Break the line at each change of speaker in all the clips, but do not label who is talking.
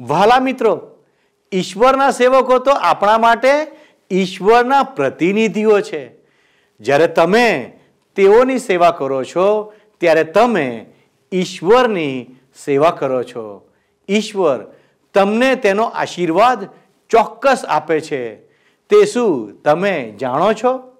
વહાલા મિત્રો, ઈશ્વરના સેવકો તો આપણા માટે ઈશ્વરના પ્રતિનિધિઓ છે. જ્યારે તમે તેઓની સેવા કરો છો, ત્યારે તમે ઈશ્વરની સેવા કરો છો. ઈશ્વર તમને તેનો આશીર્વાદ ચોક્કસ આપે છે. તે શું તમે જાણો છો?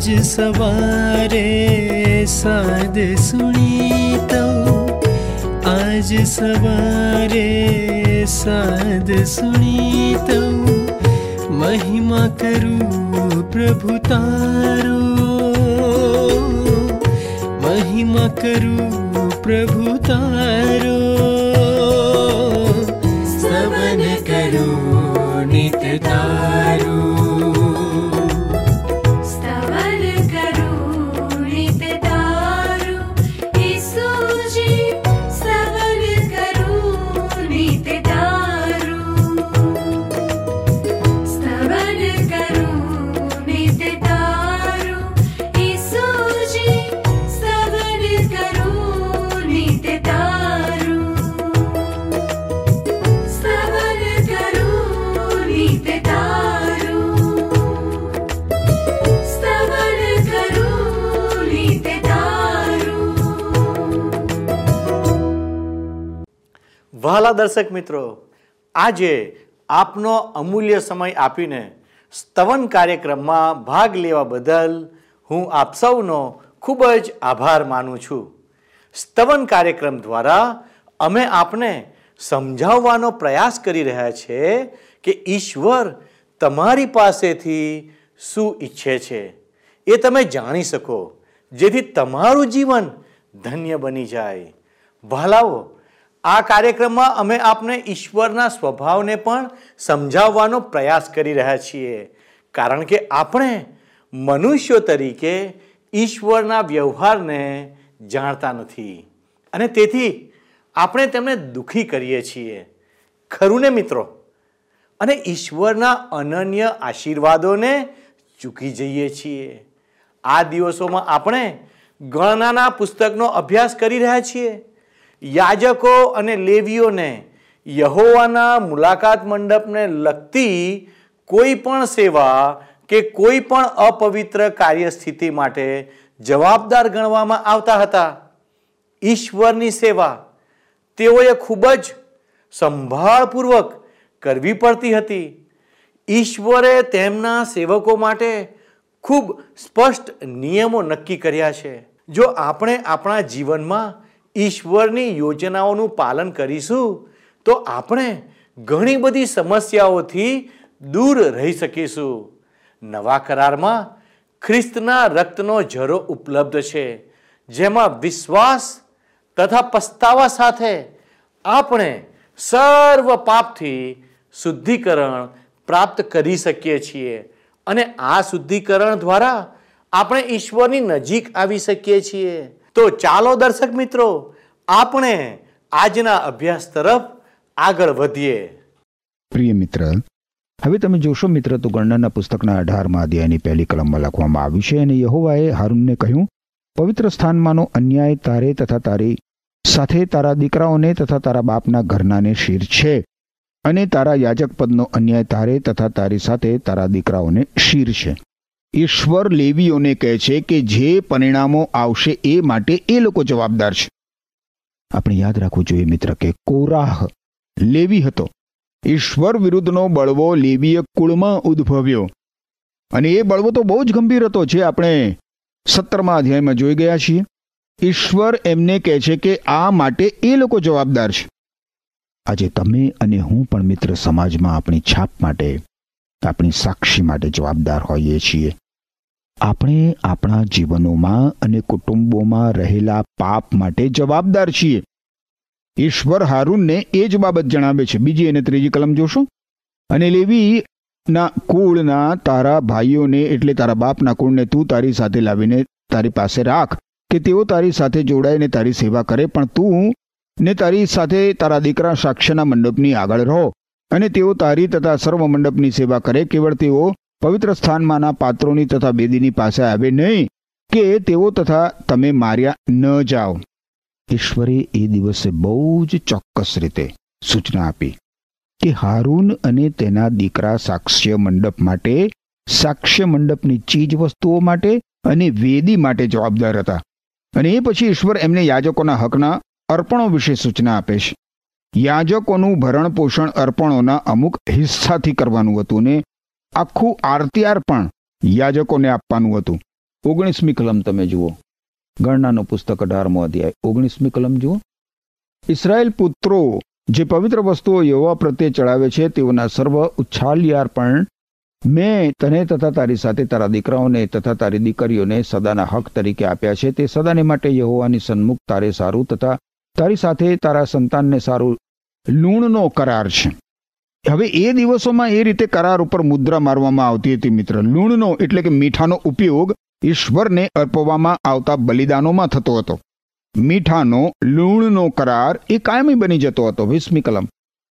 आज सवारे सवा साधु आज सवारे साधु सु महिमा करु प्रभु तारो। महिमा करु प्रभु तारो।
વહાલા દર્શક મિત્રો, આજે આપનો અમૂલ્ય સમય આપીને સ્તવન કાર્યક્રમમાં ભાગ લેવા બદલ હું આપ સૌનો ખૂબ જ આભાર માનું છું. સ્તવન કાર્યક્રમ દ્વારા અમે આપને સમજાવવાનો પ્રયાસ કરી રહ્યા છે કે ઈશ્વર તમારી પાસેથી શું ઈચ્છે છે, એ તમે જાણી શકો, જેથી તમારું જીવન ધન્ય બની જાય. વહાલાઓ આ કાર્યક્રમમાં અમે આપને ઈશ્વરના સ્વભાવને પણ સમજાવવાનો પ્રયાસ કરી રહ્યા છીએ. કારણ કે આપણે મનુષ્યો તરીકે ઈશ્વરના વ્યવહારને જાણતા નથી. અને તેથી આપણે તેમને દુઃખી કરીએ છીએ. ખરું ને મિત્રો? અને ઈશ્વરના અનન્ય આશીર્વાદોને ચૂકી જઈએ છીએ. આ દિવસોમાં આપણે ગણનાના પુસ્તકનો અભ્યાસ કરી રહ્યા છીએ. યાજકો અને લેવીઓને યહોવાના મુલાકાત મંડપને લગતી કોઈ પણ સેવા કે કોઈ પણ અપવિત્ર કાર્યસ્થિતિ માટે જવાબદાર ગણવામાં આવતા હતા. ઈશ્વરની સેવા તેઓએ ખૂબ જ સંભાળપૂર્વક કરવી પડતી હતી. ઈશ્વરે તેમના સેવકો માટે ખૂબ સ્પષ્ટ નિયમો નક્કી કર્યા છે. જો આપણે આપણા જીવનમાં ઈશ્વરની યોજનાઓનું પાલન કરીશું, તો આપણે ઘણી બધી સમસ્યાઓથી દૂર રહી શકીશું. નવા કરારમાં ખ્રિસ્તના રક્તનો ઝરો ઉપલબ્ધ છે, જેમાં વિશ્વાસ તથા પસ્તાવા સાથે આપણે સર્વ પાપથી શુદ્ધિકરણ પ્રાપ્ત કરી શકીએ છીએ અને આ શુદ્ધિકરણ દ્વારા આપણે ઈશ્વરની નજીક આવી શકીએ છીએ. તો ચાલો દર્શક મિત્રો, આપણે આજના અભ્યાસ તરફ આગળ વધીએ.
પ્રિય મિત્ર, હવે તમે જોશો મિત્ર, તો ગણનાના પુસ્તકના અઢારમાં અધ્યાયની પહેલી કલમમાં લખવામાં આવ્યું છે અને યહોવાએ હારૂનને કહ્યું, પવિત્ર સ્થાનમાંનો અન્યાય તારે તથા તારી સાથે તારા દીકરાઓને તથા તારા બાપના ઘરનાને શીર છે અને તારા યાજક પદનો અન્યાય તારે તથા તારી સાથે તારા દીકરાઓને શીર છે. ઈશ્વર લેવીઓને કહે છે કે જે પરિણામો આવશે એ માટે એ લોકો જવાબદાર છે. આપણે યાદ રાખવું જોઈએ મિત્ર કે કોરાહ લેવી હતો. ઈશ્વર વિરુદ્ધનો બળવો લેવીય કુળમાં ઉદ્ભવ્યો. અને એ બળવો તો બહુ જ ગંભીર હતો જે આપણે સત્તરમા અધ્યાયમાં જોઈ ગયા છીએ. ઈશ્વર એમને કહે છે કે આ માટે એ લોકો જવાબદાર છે. આજે તમે અને હું પણ મિત્ર સમાજમાં આપણી છાપ માટે આપણી સાક્ષી માટે જવાબદાર હોઈએ છીએ. આપણે આપણા જીવનોમાં અને કુટુંબોમાં રહેલા પાપ માટે જવાબદાર છીએ. ઈશ્વર હારૂનને એ જ બાબત જણાવે છે. બીજી અને ત્રીજી કલમ જોશો. અને લેવી ના કુળના તારા ભાઈઓને એટલે તારા બાપના કુળને તું તારી સાથે લાવીને તારી પાસે રાખ કે તેઓ તારી સાથે જોડાઈને તારી સેવા કરે, પણ તું ને તારી સાથે તારા દીકરા સાક્ષ્યના મંડપની આગળ રહો. અને તેઓ તારી તથા સર્વ મંડપની સેવા કરે કેવળ તેઓ પવિત્ર સ્થાનમાંના પાત્રોની તથા બેદીની પાસે આવે નહીં કે તેઓ તથા તમે માર્યા ન જાઓ. ઈશ્વરે એ દિવસે બહુ જ ચોક્કસ રીતે સૂચના આપી કે હારૂન અને તેના દીકરા સાક્ષ્ય મંડપ માટે, સાક્ષ્ય મંડપની ચીજ વસ્તુઓ માટે અને વેદી માટે જવાબદાર હતા. અને એ પછી ઈશ્વર એમને યાજકોના હકના અર્પણો વિશે સૂચના આપે છે. યાજકોનું ભરણ પોષણ અર્પણોના અમુક હિસ્સાથી કરવાનું હતું ને આખું આરતીઆર પણ યાજકોને આપવાનું હતું. ઓગણીસમી કલમ તમે જુઓ. ગણનાનો પુસ્તક અઢારમો અધ્યાય. ઓગણીસમી કલમ જુઓ. ઇસરાયેલ પુત્રો જે પવિત્ર વસ્તુઓ યહોવા પ્રત્યે ચડાવે છે, તેઓના સર્વ ઉચ્છાલ્યાર પણ મેં તને તથા તારી સાથે તારા દીકરાઓને તથા તારી દીકરીઓને સદાના હક તરીકે આપ્યા છે. તે સદાને માટે યહોવાની સન્મુખ તારે સારું તથા તારી સાથે તારા સંતાનને સારું લૂણનો કરાર છે. હવે એ દિવસોમાં એ રીતે કરાર ઉપર મુદ્રા મારવામાં આવતી હતી મિત્ર. લૂણનો એટલે કે મીઠાનો ઉપયોગ ઈશ્વરને અર્પવામાં આવતા બલિદાનોમાં થતો હતો. મીઠાનો, લૂણનો કરાર એ કાયમી બની જતો હતો. વીસમી કલમ.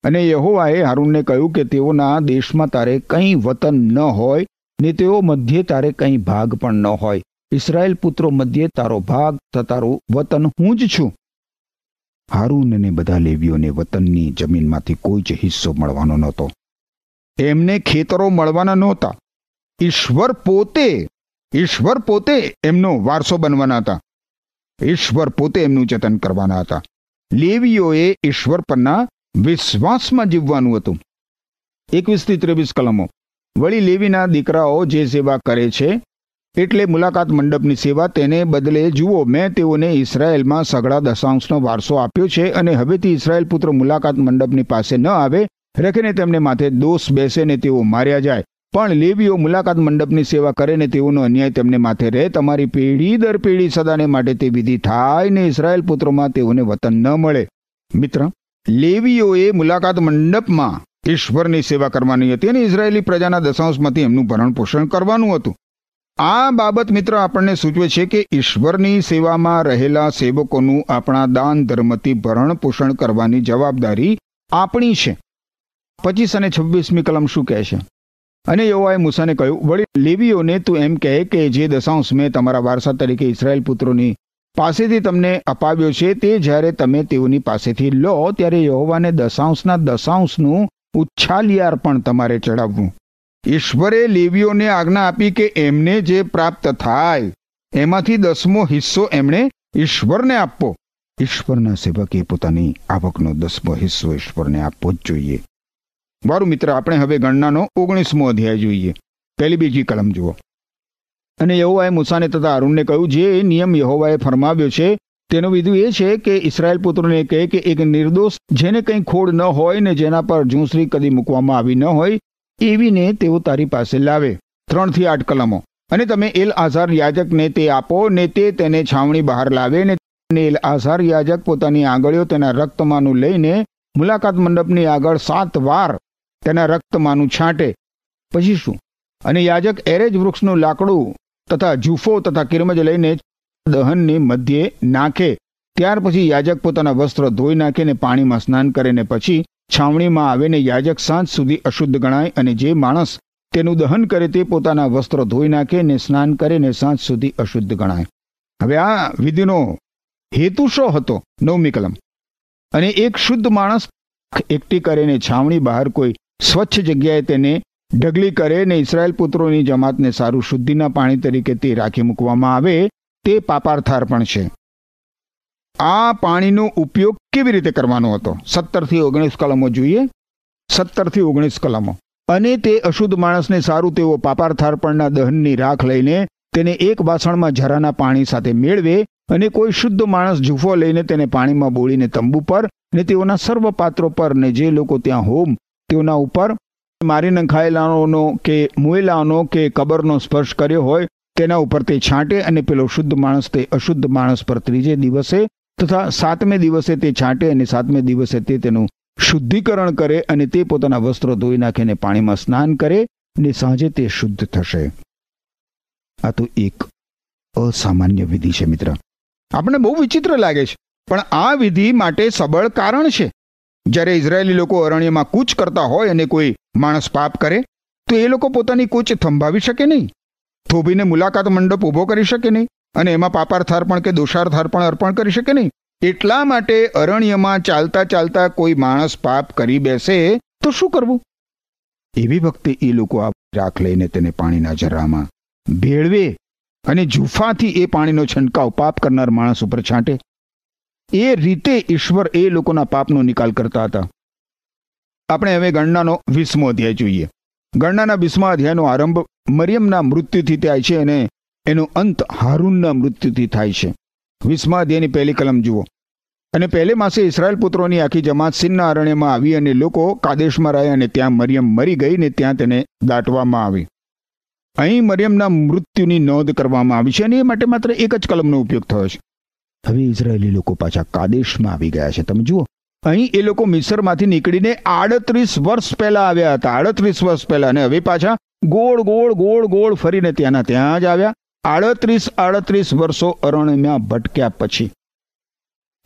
અને યહોવાએ હારૂનને કહ્યું કે તેઓના દેશમાં તારે કંઈ વતન ન હોય, ને તેઓ મધ્યે તારે કંઈ ભાગ પણ ન હોય. ઇસરાયેલ પુત્રો મધ્યે તારો ભાગ તારું વતન હું જ છું. હારૂન અને બધા લેવીઓને વતનની જમીનમાંથી કોઈ જ હિસ્સો મળવાનો નહોતો. એમને ખેતરો મળવાના નહોતા. ઈશ્વર પોતે ઈશ્વર પોતે એમનો વારસો બનવાના હતા. ઈશ્વર પોતે એમનું જતન કરવાના હતા. લેવીઓએ ઈશ્વર પરના વિશ્વાસમાં જીવવાનું હતું. એકવીસથી ત્રેવીસ કલમો. વળી લેવીના દીકરાઓ જે સેવા કરે છે એટલે મુલાકાત મંડપની સેવા તેને બદલે જુઓ, મેં તેઓને ઇસરાયેલમાં સઘળા દશાંશનો વારસો આપ્યો છે અને હવેથી ઇસરાયેલ પુત્ર મુલાકાત મંડપની પાસે ન આવે, રખીને તેમને માથે દોષ બેસે ને તેઓ માર્યા જાય. પણ લેવીઓ મુલાકાત મંડપની સેવા કરે ને તેઓનો અન્યાય તેમને માથે રહે, તમારી પેઢી દર પેઢી સદાને માટે તે વિધિ થાય ને ઇસરાયેલ પુત્રોમાં તેઓને વતન ન મળે. મિત્ર, લેવીઓએ મુલાકાત મંડપમાં ઈશ્વરની સેવા કરવાની હતી અને ઇઝરાયેલી પ્રજાના દશાંશમાંથી એમનું ભરણ પોષણ કરવાનું હતું. આ બાબત મિત્ર આપણને સૂચવે છે કે ઈશ્વરની સેવામાં રહેલા સેવકોનું આપણા દાન ધર્મથી ભરણ પોષણ કરવાની જવાબદારી આપણી છે. પચીસ અને છવ્વીસમી કલમ શું કહે છે? અને યહોવાએ મૂસાને કહ્યું, વળી લેવીઓને તું એમ કહે કે જે દશાંશ મેં તમારા વારસા તરીકે ઇસરાયેલ પુત્રોની પાસેથી તમને અપાવ્યો છે, તે જ્યારે તમે તેઓની પાસેથી લો, ત્યારે યહોવાને દશાંશના દશાંશનું ઉચ્છાલિયાર્પણ તમારે ચડાવવું ઈશ્વરે લેવીઓને આજ્ઞા આપી કે એમને જે પ્રાપ્ત થાય, એમાંથી દસમો હિસ્સો એમણે ઈશ્વરને આપવો. ઈશ્વરના સેવકે પોતાની આવકનો દસમો હિસ્સો ઈશ્વરને આપવો જ જોઈએ. મારું મિત્ર, આપણે હવે ગણનાનો ઓગણીસમો અધ્યાય જોઈએ. પહેલી બીજી કલમ જુઓ. અને યહોવાએ મૂસાને તથા અરુણને કહ્યું, જે નિયમ યહોવાએ ફરમાવ્યો છે, તેનો વિધુ એ છે કે ઇસરાયલ પુત્રોને કહે કે એક નિર્દોષ જેને કંઈ ખોડ ન હોય ને જેના પર જૂસરી કદી મૂકવામાં આવી ન હોય એવીને તેઓ તારી પાસે લાવે. ત્રણથી આઠ કલમો. અને તમે એલ આઝાર યાજકને તે આપો ને તે તેને છાવણી બહાર લાવે ને એલ આઝાર યાજક પોતાની આંગળીઓ તેના રક્તમાંનું લઈને મુલાકાત મંડપની આગળ સાત વાર તેના રક્તમાંનું છાંટે. પછી શું? અને યાજક એરેજ વૃક્ષનું લાકડું તથા જૂફો તથા કિરમજ લઈને દહનની મધ્યે નાખે. ત્યાર પછી યાજક પોતાના વસ્ત્ર ધોઈ નાખીને પાણીમાં સ્નાન કરે ને પછી છાવણીમાં આવે ને યાજક સાંજ સુધી અશુદ્ધ ગણાય અને જે માણસ તેનું દહન કરે તે પોતાના વસ્ત્રો ધોઈ નાખે ને સ્નાન કરે ને સાંજ સુધી અશુદ્ધ ગણાય. હવે આ વિધિનો હેતુ શો હતો? નવમી કલમ. અને એક શુદ્ધ માણસ એકઠી કરીને છાવણી બહાર કોઈ સ્વચ્છ જગ્યાએ તેને ઢગલી કરે ને ઇસરાયલ પુત્રોની જમાતને સારું શુદ્ધિના પાણી તરીકે તે રાખી મૂકવામાં આવે, તે પાપાર્થાર પણ છે. આ પાણીનો ઉપયોગ કેવી રીતે કરવાનો હતો? સત્તરથી ઓગણીસ કલમો જોઈએ? સત્તરથી ઓગણીસ કલમો. અને તે અશુદ્ધ માણસને સારું તેઓ પાપાર્થાર્પણના દહનની રાખ લઈને તેને એક વાસણમાં જરાના પાણી સાથે મેળવે અને કોઈ શુદ્ધ માણસ જુફો લઈને તેને પાણીમાં બોળીને તંબુ પર ને તેઓના સર્વ પાત્રો પર ને જે લોકો ત્યાં હોમ, તેઓના ઉપર મારી નંખાયેલાનો કે મુએલાનો કે કબરનો સ્પર્શ કર્યો હોય, તેના ઉપર તે છાંટે અને પેલો શુદ્ધ માણસ તે અશુદ્ધ માણસ પર ત્રીજે દિવસે તથા સાતમે દિવસે તે છાંટે અને સાતમે દિવસે તે તેનું શુદ્ધિકરણ કરે અને તે પોતાના વસ્ત્રો ધોઈ નાખીને પાણીમાં સ્નાન કરે ને સાંજે તે શુદ્ધ થશે. આ તો એક અસામાન્ય વિધિ છે મિત્ર. આપણે બહુ વિચિત્ર લાગે છે, પણ આ વિધિ માટે સબળ કારણ છે. જ્યારે ઇઝરાયેલી લોકો અરણ્યમાં કૂચ કરતા હોય અને કોઈ માણસ પાપ કરે, તો એ લોકો પોતાની કૂચ થંભાવી શકે નહીં. થોભીને મુલાકાત મંડપ ઊભો કરી શકે નહીં. અને એમાં પાપાર્થાર્પણ કે દોષાર્થાર્પણ અર્પણ કરી શકે નહીં. એટલા માટે અરણ્યમાં ચાલતા ચાલતા કોઈ માણસ પાપ કરી બેસે, તો શું કરવું? એવી વખતે એ લોકો આ રાખ લઈને તેને પાણીના જરામાં ભેળવે અને જુફાથી એ પાણીનો છંટકાવ પાપ કરનાર માણસ ઉપર છાંટે. એ રીતે ઈશ્વર એ લોકોના પાપનો નિકાલ કરતા હતા. આપણે હવે ગણનાનો વીસમો અધ્યાય જોઈએ. ગણનાના વીસમા અધ્યાયનો આરંભ મરિયમના મૃત્યુથી થાય છે અને એનો અંત હારૂનના મૃત્યુથી થાય છે. વીસમા અધ્યાયની પહેલી કલમ જુઓ. અને પહેલે માસે ઇસરાયલ પુત્રોની આખી જમાત સિન્ના અરણ્યમાં આવી અને લોકો કાદેશમાં રહ્યા અને ત્યાં મરિયમ મરી ગઈ ને ત્યાં તેને દાટવામાં આવી. અહીં મરિયમના મૃત્યુની નોંધ કરવામાં આવી છે અને એ માટે માત્ર એક જ કલમનો ઉપયોગ થયો છે. હવે ઇઝરાયેલી લોકો પાછા કાદેશમાં આવી ગયા છે. તમે જુઓ. અહીં એ લોકો મિસરમાંથી નીકળીને આડત્રીસ વર્ષ પહેલા આવ્યા હતા. આડત્રીસ વર્ષ પહેલા. અને હવે પાછા ગોળ ગોળ ગોળ ગોળ ફરીને ત્યાંના ત્યાં જ આવ્યા. આડત્રીસ આડત્રીસ વર્ષો અરણ્યમાં ભટક્યા પછી.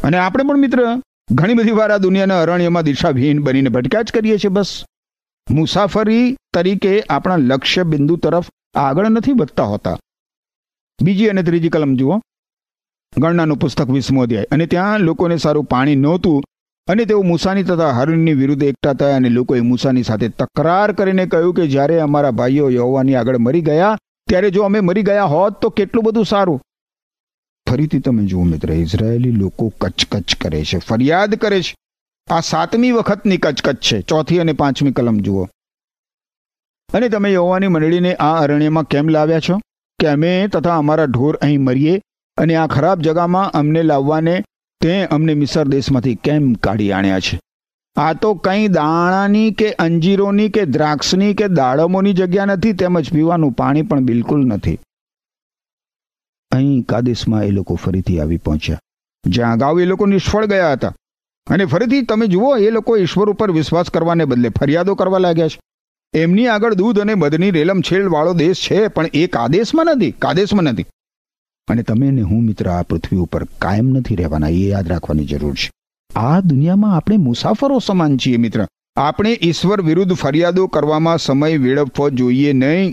અને આપણે પણ મિત્ર, ઘણી બધી વાર આ દુનિયાના અરણ્યમાં દિશાવિહીન બનીને ભટક્યા જ કરીએ છીએ બસ. મુસાફરી તરીકે આપણા લક્ષ્ય બિંદુ તરફ આગળ નથી વધતા હોતા. બીજી અને ત્રીજી કલમ જુઓ. ગણનાનું પુસ્તક વીસમો અધ્યાય. અને ત્યાં લોકોને સારું પાણી નહોતું અને તેઓ મૂસાની તથા હરણની વિરુદ્ધ એકઠા થયા અને લોકોએ મૂસાની સાથે તકરાર કરીને કહ્યું કે જ્યારે અમારા ભાઈઓ યહોવાની આગળ મરી ગયા ત્યારે જો અમે મરી ગયા હોત તો કેટલું બધું સારું. ફરીથી તમે જુઓ મિત્ર, ઇઝરાયેલી લોકો કચકચ કરે છે, ફરિયાદ કરે છે. આ સાતમી વખતની કચકચ છે, ચોથી અને પાંચમી કલમ જુઓ. અને તમે યહોવાની મંડળીને આ અરણ્યમાં કેમ લાવ્યા છો? કે અમે તથા અમારા ઢોર અહીં મરીએ અને આ ખરાબ જગામાં અમને લાવવાને તે અમને મિસર દેશમાંથી કેમ કાઢી આણ્યા છે? આ તો કંઈ દાણાની કે અંજીરોની કે દ્રાક્ષની કે દાડમોની જગ્યા નથી, તેમજ પીવાનું પાણી પણ બિલકુલ નથી. અહીં કાદેશમાં એ લોકો ફરીથી આવી પહોંચ્યા. જ્યાં અગાઉ એ લોકો નિષ્ફળ ગયા હતા. અને ફરીથી તમે જુઓ, એ લોકો ઈશ્વર ઉપર વિશ્વાસ કરવાને બદલે ફરિયાદો કરવા લાગ્યા છે. એમની આગળ દૂધ અને મધની રેલમ વાળો દેશ છે, પણ એ કાદેશમાં નથી કાદેશમાં નથી. અને તમે ને હું મિત્ર આ પૃથ્વી ઉપર કાયમ નથી રહેવાના, એ યાદ રાખવાની જરૂર છે. આ દુનિયામાં આપણે મુસાફરો સમાન છીએ મિત્ર. આપણે ઈશ્વર વિરુદ્ધ ફરિયાદો કરવામાં સમય વેડફવો જોઈએ નહીં.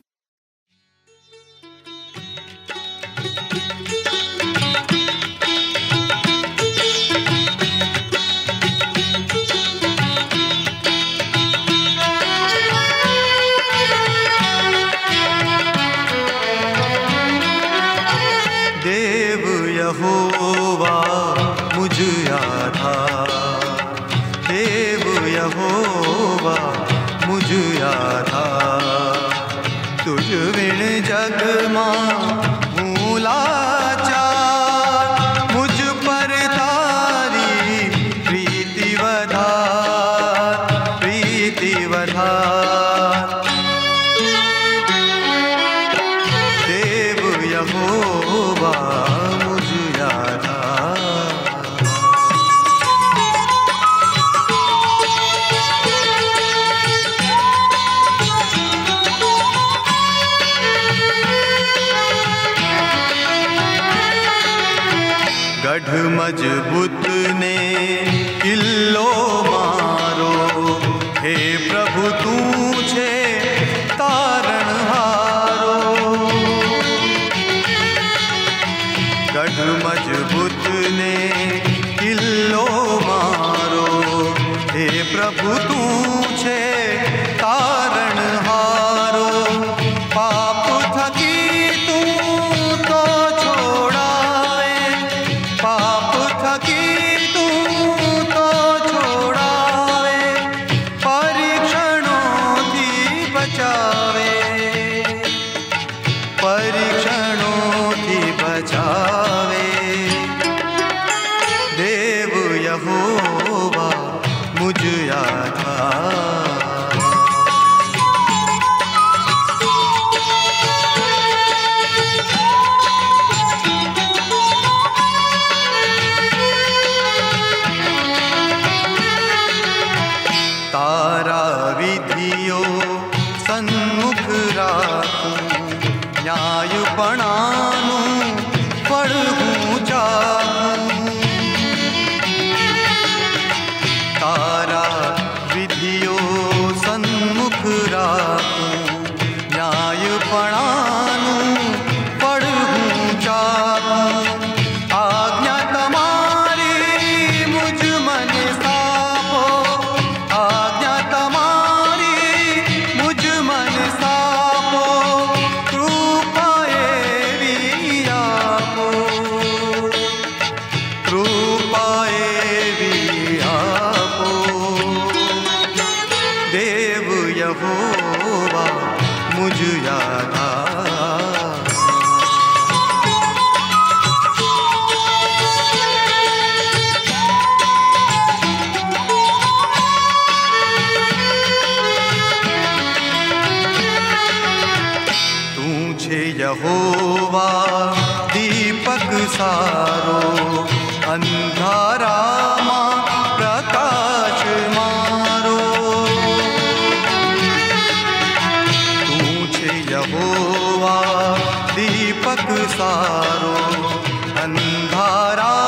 हमारा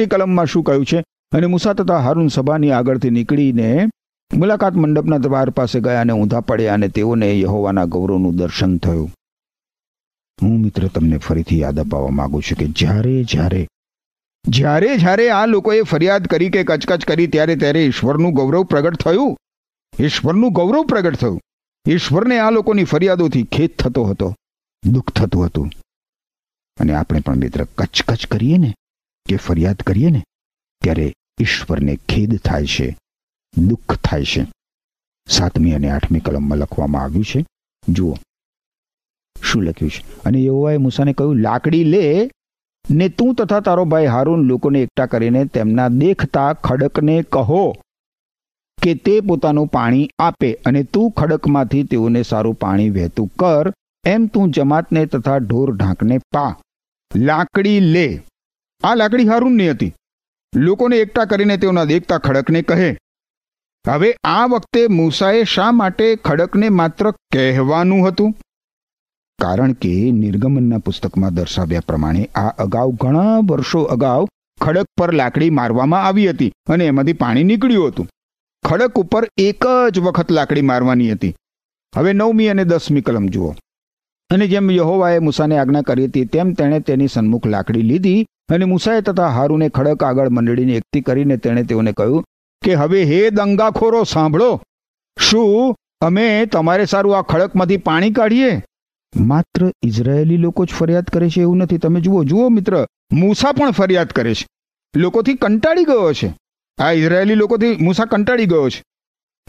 છઠ્ઠી કલમમાં શું કહ્યું છે? અને મુસા તથા હારૂન સભાની આગળથી નીકળીને મુલાકાત મંડપના દ્વાર પાસે ગયા અને ઊંધા પડ્યા અને તેઓને યહોવાના ગૌરવનું દર્શન થયું. હું મિત્ર તમને ફરીથી યાદ અપાવવા માંગુ છું કે જ્યારે જ્યારે જ્યારે જ્યારે આ લોકોએ ફરિયાદ કરી કે કચકચ કરી, ત્યારે ત્યારે ઈશ્વરનું ગૌરવ પ્રગટ થયું. ઈશ્વરનું ગૌરવ પ્રગટ થયું. ઈશ્વરને આ લોકોની ફરિયાદોથી ખેદ થતો હતો, દુઃખ થતું હતું. અને આપણે પણ મિત્ર કચકચ કરીએ ને કે ફરિયાદ કરીએ ને, ત્યારે ઈશ્વરને ખેદ થાય છે, દુઃખ થાય છે. સાતમી અને આઠમી કલમમાં લખવામાં આવ્યું છે, જુઓ. શું લખ્યું છે? અને યહોવાએ મૂસાને કહ્યું, લાકડી લે ને તું તથા તારો ભાઈ હારૂન લોકોને એકઠા કરીને તેમના દેખતા ખડકને કહો કે તે પોતાનું પાણી આપે અને તું ખડકમાંથી તેઓને સારું પાણી વહેતું કર. એમ તું જમાતને તથા ઢોર ઢાંકને પા. લાકડી લે. આ લાકડી હારૂનની હતી. લોકોને એકઠા કરીને તેઓના દેખતા ખડકને કહે, હવે આ વખતે મૂસાએ શા માટે ખડકને માત્ર કહેવાનું હતું? કારણ કે નિર્ગમનના પુસ્તકમાં દર્શાવ્યા પ્રમાણે આ અગાઉ ઘણા વર્ષો અગાઉ ખડક પર લાકડી મારવામાં આવી હતી અને એમાંથી પાણી નીકળ્યું હતું. ખડક ઉપર એક જ વખત લાકડી મારવાની હતી. હવે નવમી અને દસમી કલમ જુઓ. અને જેમ યહોવાએ મૂસાને આજ્ઞા કરી હતી, તેમ તેણે તેની સન્મુખ લાકડી લીધી અને મૂસાએ તથા હારુને ખડક આગળ મંડળીને એકઠી કરીને તેણે તેઓને કહ્યું કે, હવે હે દંગાખોરો, સાંભળો. શું અમે તમારે સારું આ ખડકમાંથી પાણી કાઢીએ? માત્ર ઇઝરાયેલી લોકો જ ફરિયાદ કરે છે એવું નથી. તમે જુઓ જુઓ મિત્ર, મૂસા પણ ફરિયાદ કરે છે. લોકોથી કંટાળી ગયો છે. આ ઇઝરાયેલી લોકોથી મૂસા કંટાળી ગયો છે.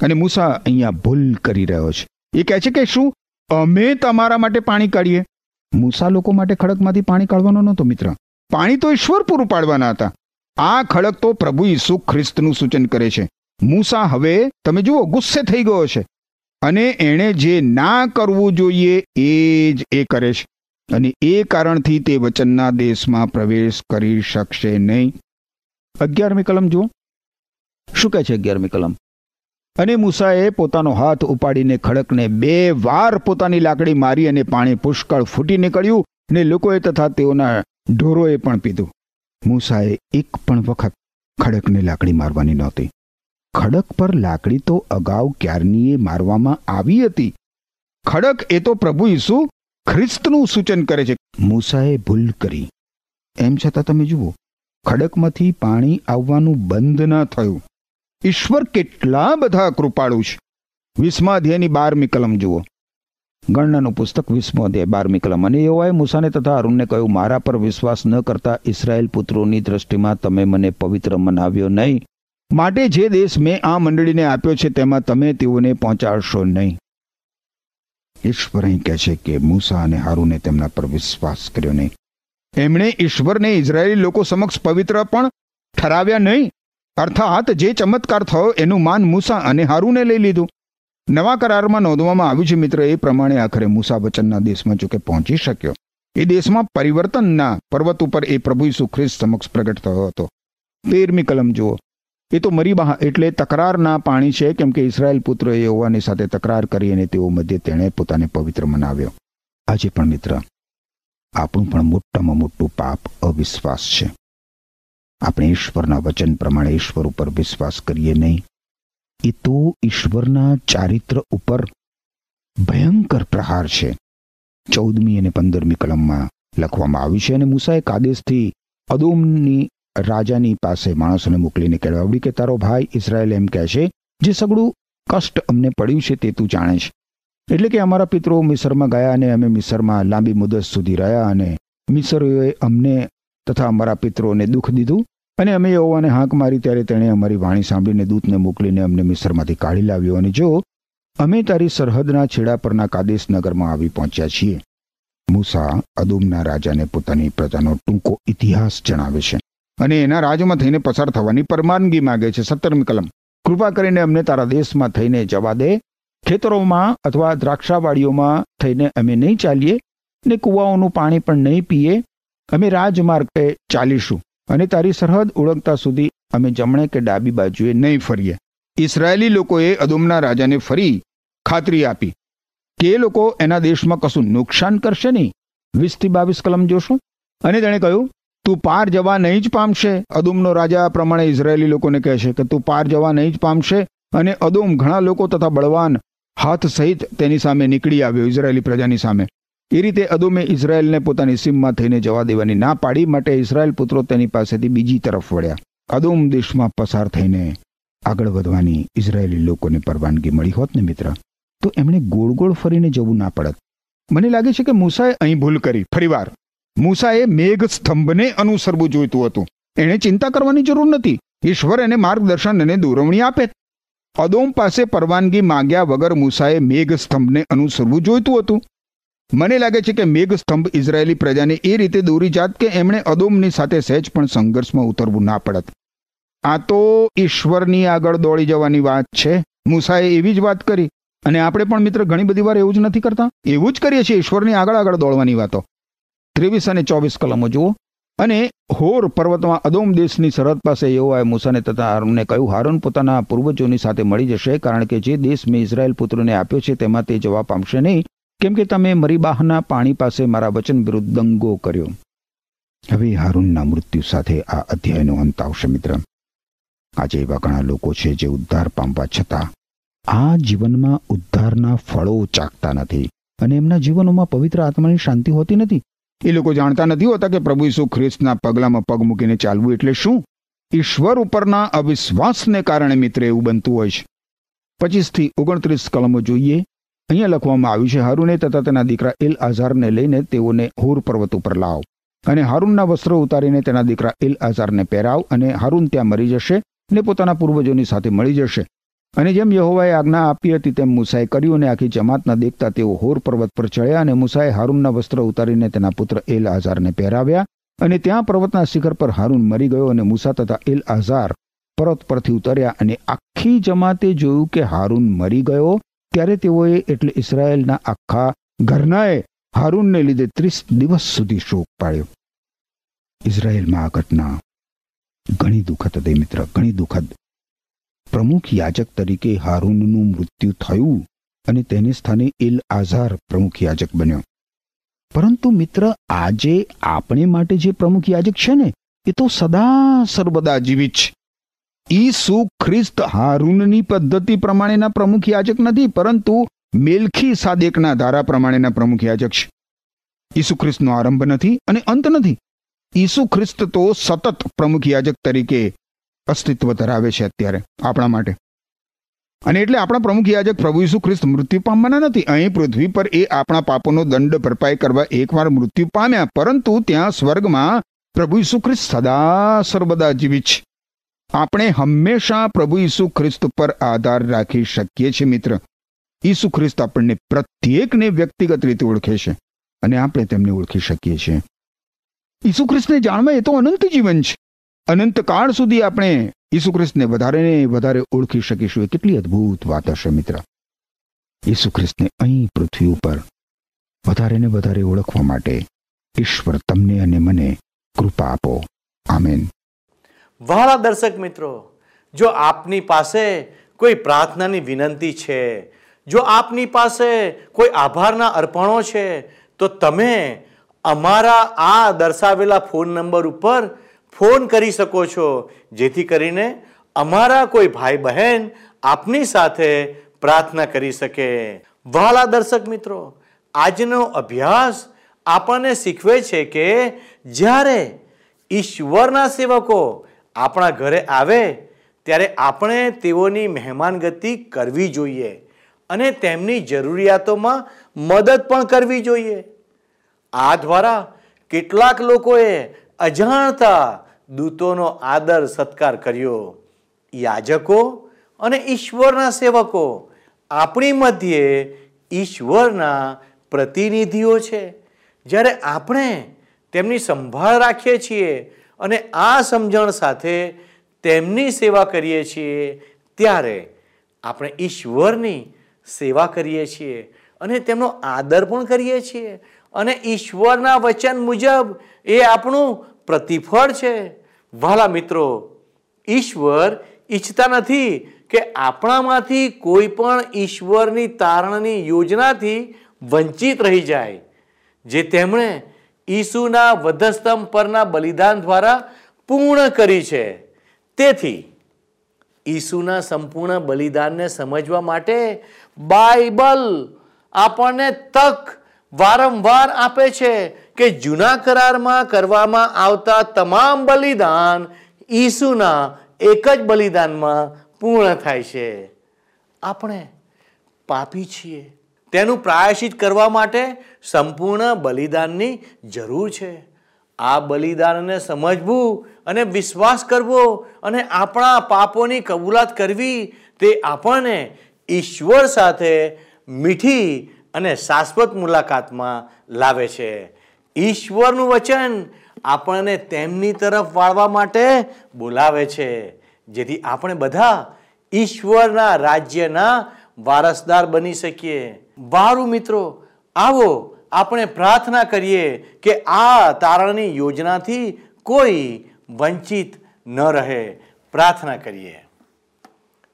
અને મૂસા અહીંયા ભૂલ કરી રહ્યો છે. એ કહે છે કે, શું અમે તમારા માટે પાણી કાઢીએ? મૂસા લોકો માટે ખડકમાંથી પાણી કાઢવાનો નહોતો મિત્ર. પાણી તો ઈશ્વર પૂરું પાડવાના હતા. આ ખડક તો પ્રભુ ઈસુ ખ્રિસ્તનું સૂચન કરે છે. મૂસા, હવે તમે જુઓ, ગુસ્સે થઈ ગયો છે. અને એણે જે ના કરવું જોઈએ એ જ એ કરે છે. અને એ કારણથી તે વચનના દેશમાં પ્રવેશ કરી શકશે નહીં. અગિયારમી કલમ જુઓ. શું કહે છે અગિયારમી કલમ? અને મૂસાએ પોતાનો હાથ ઉપાડીને ખડકને બે વાર પોતાની લાકડી મારી અને પાણી પુષ્કળ ફૂટી નીકળ્યું ને લોકોએ તથા તેઓના ઢોરોએ પણ પીધું. મૂસાએ એક પણ વખત ખડકને લાકડી મારવાની નહોતી. ખડક પર લાકડી તો અગાઉ ક્યારનીએ મારવામાં આવી હતી? ખડક એ તો પ્રભુ ઈસુ ખ્રિસ્તનું સૂચન કરે છે. મૂસાએ ભૂલ કરી. એમ છતાં તમે જુઓ, ખડકમાંથી પાણી આવવાનું બંધ ન થયું. ઈશ્વર કેટલા બધા કૃપાળુ છે. વીસમા અધ્યાયની બારમી કલમ જુઓ. ગણનાનું પુસ્તક વીસમો અધ્યાય બારમી કલમ. અને યોવાએ મૂસાને તથા અરુણને કહ્યું, મારા પર વિશ્વાસ ન કરતા ઇસરાયેલ પુત્રોની દ્રષ્ટિમાં તમે મને પવિત્ર મનાવ્યો નહીં. માટે જે દેશ મેં આ મંડળીને આપ્યો છે, તેમાં તમે તેઓને પહોંચાડશો નહીં. ઈશ્વર અહીં કહે છે કે મૂસા અને હારુને તેમના પર વિશ્વાસ કર્યો નહીં. એમણે ઈશ્વરને ઇઝરાયેલી લોકો સમક્ષ પવિત્ર પણ ઠરાવ્યા નહીં. અર્થાત જે ચમત્કાર થયો, એનું માન મૂસા અને હારુને લઈ લીધું. નવા કરારમાં નોંધવામાં આવ્યું છે મિત્ર એ પ્રમાણે આખરે મૂસા વચનના દેશમાં જોકે પહોંચી શક્યો. એ દેશમાં પરિવર્તનના પર્વત ઉપર એ પ્રભુ ઈસુ સમક્ષ પ્રગટ થયો હતો. તેરમી કલમ જુઓ. એ તો મરીબાહ એટલે તકરારના પાણી છે કેમ કે ઇસરાયલ પુત્ર એ હોવાની સાથે તકરાર કરી અને તેઓ મધ્ય તેણે પોતાને પવિત્ર મનાવ્યો. આજે પણ મિત્ર, આપણું પણ મોટામાં મોટું પાપ અવિશ્વાસ છે. આપણે ઈશ્વરના વચન પ્રમાણે ઈશ્વર ઉપર વિશ્વાસ કરીએ નહીં. એ તો ઈશ્વરના ચારિત્ર ઉપર ભયંકર પ્રહાર છે. ચૌદમી અને પંદરમી કલમમાં લખવામાં આવ્યું છે અને મૂસાએ કાદેશથી અદોમની રાજાની પાસે માણસોને મોકલીને કહેવાવડી કે, તારો ભાઈ ઇઝરાયલ એમ કહે છે, જે સગડું કષ્ટ અમને પડ્યું છે તે તું જાણે છે. એટલે કે અમારા પિત્રો મિસરમાં ગયા અને અમે મિસરમાં લાંબી મુદત સુધી રહ્યા અને મિસરોએ અમને તથા અમારા પિત્રોને દુઃખ દીધું અને અમે યહોવાને હાંક મારી ત્યારે તેણે અમારી વાણી સાંભળીને દૂતને મોકલીને અમને મિસરમાંથી કાઢી લાવ્યો અને જો અમે તારી સરહદના છેડા પરના કાદેશ નગરમાં આવી પહોંચ્યા છીએ, મૂસા અદુમના રાજાને પોતાની પ્રજાનો ટૂંકો ઇતિહાસ જણાવે છે અને એના રાજમાં થઈને પસાર થવાની પરવાનગી માગે છે. સત્તરમી કલમ. કૃપા કરીને અમને તારા દેશમાં થઈને જવા દે. ખેતરોમાં અથવા દ્રાક્ષાવાડીઓમાં થઈને અમે નહીં ચાલીએ ને કુવાઓનું પાણી પણ નહીં પીએ. અમે રાજમાર્ગે ચાલીશું. અને તારી સરહદ ઓળખતા સુધી અમે જમણે કે ડાબી બાજુએ નહીં ફરીએ. ઇસરાયેલી લોકોએ અદુમના રાજાને ફરી ખાતરી આપી. કે એ લોકો એના દેશમાં કશું નુકસાન કરશે નહીં? વીસથી બાવીસ કલમ જોશો? અને તેણે કહ્યું, તું પાર જવા નહીં જ પામશે. અદુમનો રાજા પ્રમાણે ઇઝરાયેલી લોકોને કહે છે કે, તું પાર જવા નહીં જ પામશે. અને અદુમ ઘણા લોકો તથા બળવાન હાથ સહિત તેની સામે નીકળી આવ્યો, ઇઝરાયેલી પ્રજાની સામે. એ રીતે અદોમે ઇઝરાયલને પોતાની સીમમાં થઈને જવા દેવાની ના પાડી માટે ઇઝરાયલ પુત્રો તેની પાસેથી બીજી તરફ વળ્યા. અદોમ દેશમાં પસાર થઈને આગળ વધવાની ઇઝરાયેલી લોકોને પરવાનગી મળી હોત ને મિત્ર? તો એમણે ગોળ ગોળ ફરીને જવું ના પડત. મને લાગે છે કે મૂસાએ અહીં ભૂલ કરી. ફરીવાર. મૂસાએ મેઘ સ્તંભને અનુસરવું જોઈતું હતું. એણે ચિંતા કરવાની જરૂર નથી. ઈશ્વર એને માર્ગદર્શન અને દોરવણી આપે. અદોમ પાસે પરવાનગી માંગ્યા વગર મૂસાએ મેઘ સ્તંભને અનુસરવું જોઈતું હતું. મને લાગે છે કે મેઘ સ્તંભ ઇઝરાયેલી પ્રજાને એ રીતે દોરી જાત કે એમણે અદોમની સાથે સહેજ પણ સંઘર્ષમાં ઉતરવું ના પડત. આ તો ઈશ્વરની આગળ દોડી જવાની વાત છે. મૂસાએ એવી જ વાત કરી. અને આપણે પણ મિત્ર ઘણી બધી વાર એવું જ નથી કરતા? એવું જ કરીએ છીએ ઈશ્વરની આગળ આગળ દોડવાની વાતો. ત્રેવીસ અને ચોવીસ કલમો જુઓ. અને હોર પર્વતમાં અદોમ દેશની સરહદ પાસે યહોવાએ મૂસાને તથા હારૂનને કહ્યું, હારૂન પોતાના પૂર્વજોની સાથે મળી જશે, કારણ કે જે દેશ મેં ઇઝરાયેલ પુત્રને આપ્યો છે તેમાં તે જવા પામશે નહીં. કેમ કે તમે મરીબાહના પાણી પાસે મારા વચન વિરુદ્ધ દંગો કર્યો. હવે હારૂનના મૃત્યુ સાથે આ અધ્યાયનો અંત આવશે, મિત્ર. આજે એવા ઘણા લોકો છે જે ઉદ્ધાર પામવા છતાં આ જીવનમાં ઉદ્ધારના ફળો ચાકતા નથી અને એમના જીવનોમાં પવિત્ર આત્માની શાંતિ હોતી નથી. એ લોકો જાણતા નથી હોતા કે પ્રભુ ઈસુ ખ્રિસ્તના પગલામાં પગ મૂકીને ચાલવું એટલે શું? ઈશ્વર ઉપરના અવિશ્વાસને કારણે, મિત્ર, એવું બનતું હોય છે. પચીસથી ઓગણત્રીસ કલમો જોઈએ. અહીંયા લખવામાં આવ્યું છે, હારૂને તથા તેના દીકરા એલ આઝારને લઈને તેઓને હોર પર્વત ઉપર લાવ અને હારૂનના વસ્ત્રો ઉતારીને તેના દીકરા એલ આઝારને પહેરાવ અને હારૂન ત્યાં મરી જશે ને પોતાના પૂર્વજોની સાથે મળી જશે. અને જેમ યહોવાએ આજ્ઞા આપી હતી, તેમ મુસાએ કર્યું અને આખી જમાતના દેખતા તેઓ હોર પર્વત પર ચડ્યા અને મુસાએ હારૂનના વસ્ત્ર ઉતારીને તેના પુત્ર એલ આઝારને પહેરાવ્યા અને ત્યાં પર્વતના શિખર પર હારૂન મરી ગયો અને મુસા તથા એલ આઝાર પર્વત પરથી ઉતર્યા અને આખી જમાતે જોયું કે હારૂન મરી ગયો ત્યારે તેઓએ એટલે ઇસરાયેલના આખા ઘરનાએ હારૂનને લીધે ત્રીસ દિવસ સુધી શોક પાડ્યો. ઇઝરાયેલમાં આ ઘટના ઘણી દુઃખદ હતી મિત્ર, ઘણી દુઃખદ. પ્રમુખ યાજક તરીકે હારૂનનું મૃત્યુ થયું અને તેને સ્થાને ઇલ આઝાર પ્રમુખ યાજક બન્યો. પરંતુ મિત્ર, આજે આપણે માટે જે પ્રમુખ યાજક છે ને, એ તો સદા સર્વદા જીવિત છે. ઈસુ ખ્રિસ્ત હારૂનની પદ્ધતિ પ્રમાણેના પ્રમુખ યાજક નથી, પરંતુ મેલખી સાદેકના ધારા પ્રમાણેના પ્રમુખ યાજક છે. ઈસુ ખ્રિસ્તનો આરંભ નથી અને અંત નથી. ઈસુ ખ્રિસ્ત તો સતત પ્રમુખ યાજક તરીકે અસ્તિત્વ ધરાવે છે અત્યારે, આપણા માટે. અને એટલે આપણા પ્રમુખ યાજક પ્રભુ ઈસુ ખ્રિસ્ત મૃત્યુ પામવાના નથી. અહીં પૃથ્વી પર એ આપણા પાપોનો દંડ ભરપાઈ કરવા એકવાર મૃત્યુ પામ્યા, પરંતુ ત્યાં સ્વર્ગમાં પ્રભુ ઈસુ ખ્રિસ્ત સદા સર્વદા જીવિત છે. આપણે હંમેશા પ્રભુ ઈસુ ખ્રિસ્ત પર આધાર રાખી શકીએ છીએ, મિત્ર. ઈસુ ખ્રિસ્ત આપણને પ્રત્યેકને વ્યક્તિગત રીતે ઓળખે છે અને આપણે તેમને ઓળખી શકીએ છીએ. ઈસુ ખ્રિસ્તને જાણવા એ તો અનંત જીવન છે. અનંત કાળ સુધી આપણે ઈસુ ખ્રિસ્તને વધારે ને વધારે ઓળખી શકીશું. એ કેટલી અદ્ભુત વાત હશે, મિત્ર. ઈસુ ખ્રિસ્તને અહીં પૃથ્વી ઉપર વધારે ને વધારે ઓળખવા માટે ઈશ્વર તમને અને મને કૃપા આપો. આમેન.
વહાલા દર્શક મિત્રો, જો આપની પાસે કોઈ પ્રાર્થનાની વિનંતી છે, જો આપની પાસે કોઈ આભારના અર્પણો છે, તો તમે અમારા આ દર્શાવેલા ફોન નંબર ઉપર ફોન કરી શકો છો. જેથી કરીને અમારા કોઈ ભાઈ બહેન આપની સાથે પ્રાર્થના કરી શકે. વહાલા દર્શક મિત્રો, આજનો અભ્યાસ આપણને શીખવે છે કે જ્યારે ઈશ્વરના સેવકો આપણા ઘરે આવે, ત્યારે આપણે તેઓની મહેમાનગતિ કરવી જોઈએ અને તેમની જરૂરિયાતોમાં મદદ પણ કરવી જોઈએ. આ દ્વારા કેટલાક લોકોએ અજાણતા દૂતોનો આદર સત્કાર કર્યો. યાજકો અને ઈશ્વરના સેવકો આપણી મધ્યે ઈશ્વરના પ્રતિનિધિઓ છે. જ્યારે આપણે તેમની સંભાળ રાખીએ છીએ અને આ સમજણ સાથે તેમની સેવા કરીએ છીએ, ત્યારે આપણે ઈશ્વરની સેવા કરીએ છીએ અને તેમનો આદર પણ કરીએ છીએ. અને ઈશ્વરના વચન મુજબ એ આપણું પ્રતિફળ છે. વાલા મિત્રો, ઈશ્વર ઈચ્છતા નથી કે આપણામાંથી કોઈ પણ ઈશ્વરની તારણની યોજનાથી વંચિત રહી જાય. જે તેમણે ઈસુના વધસ્તંભ પરના બલિદાન દ્વારા પૂર્ણ કરી છે. તેથી ઈસુના સંપૂર્ણ બલિદાનને સમજવા માટે બાઇબલ આપણને તક વારંવાર આપે છે કે જૂના કરારમાં કરવામાં આવતા તમામ બલિદાન ઈસુના એક જ બલિદાનમાં પૂર્ણ થાય છે. આપણે પાપી છીએ. તેનું પ્રાયશ્ચિત કરવા માટે સંપૂર્ણ બલિદાનની જરૂર છે. આ બલિદાનને સમજવું અને વિશ્વાસ કરવો અને આપણા પાપોની કબૂલાત કરવી તે આપણને ઈશ્વર સાથે મીઠી અને શાશ્વત મુલાકાતમાં લાવે છે. ઈશ્વરનું વચન આપણને તેમની તરફ વાળવા માટે બોલાવે છે. જેથી આપણે બધા ઈશ્વરના રાજ્યના વારસદાર બની શકીએ. વારું મિત્રો, આવો આપણે પ્રાર્થના કરીએ કે આ તારણની યોજનાથી કોઈ વંચિત ન રહે. પ્રાર્થના કરીએ.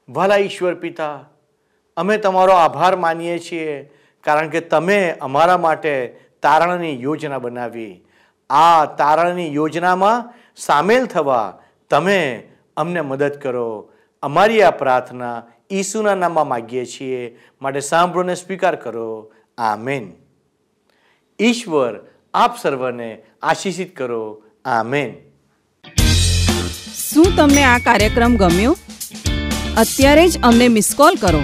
ભલા ઈશ્વર પિતા, અમે તમારો આભાર માનીએ છીએ કારણ કે તમે અમારા માટે તારણની યોજના બનાવી. આ તારણની યોજનામાં સામેલ થવા તમે અમને મદદ કરો. અમારી આ પ્રાર્થના ઈસુના નામમાં માગીએ છીએ. માટે સાંભળોને સ્વીકાર કરો. આમેન. ઈશ્વર આપ સર્વને આશીષિત કરો. આમેન.
શું તમને આ કાર્યક્રમ ગમ્યો? અત્યારે જ અમને મિસ કોલ કરો.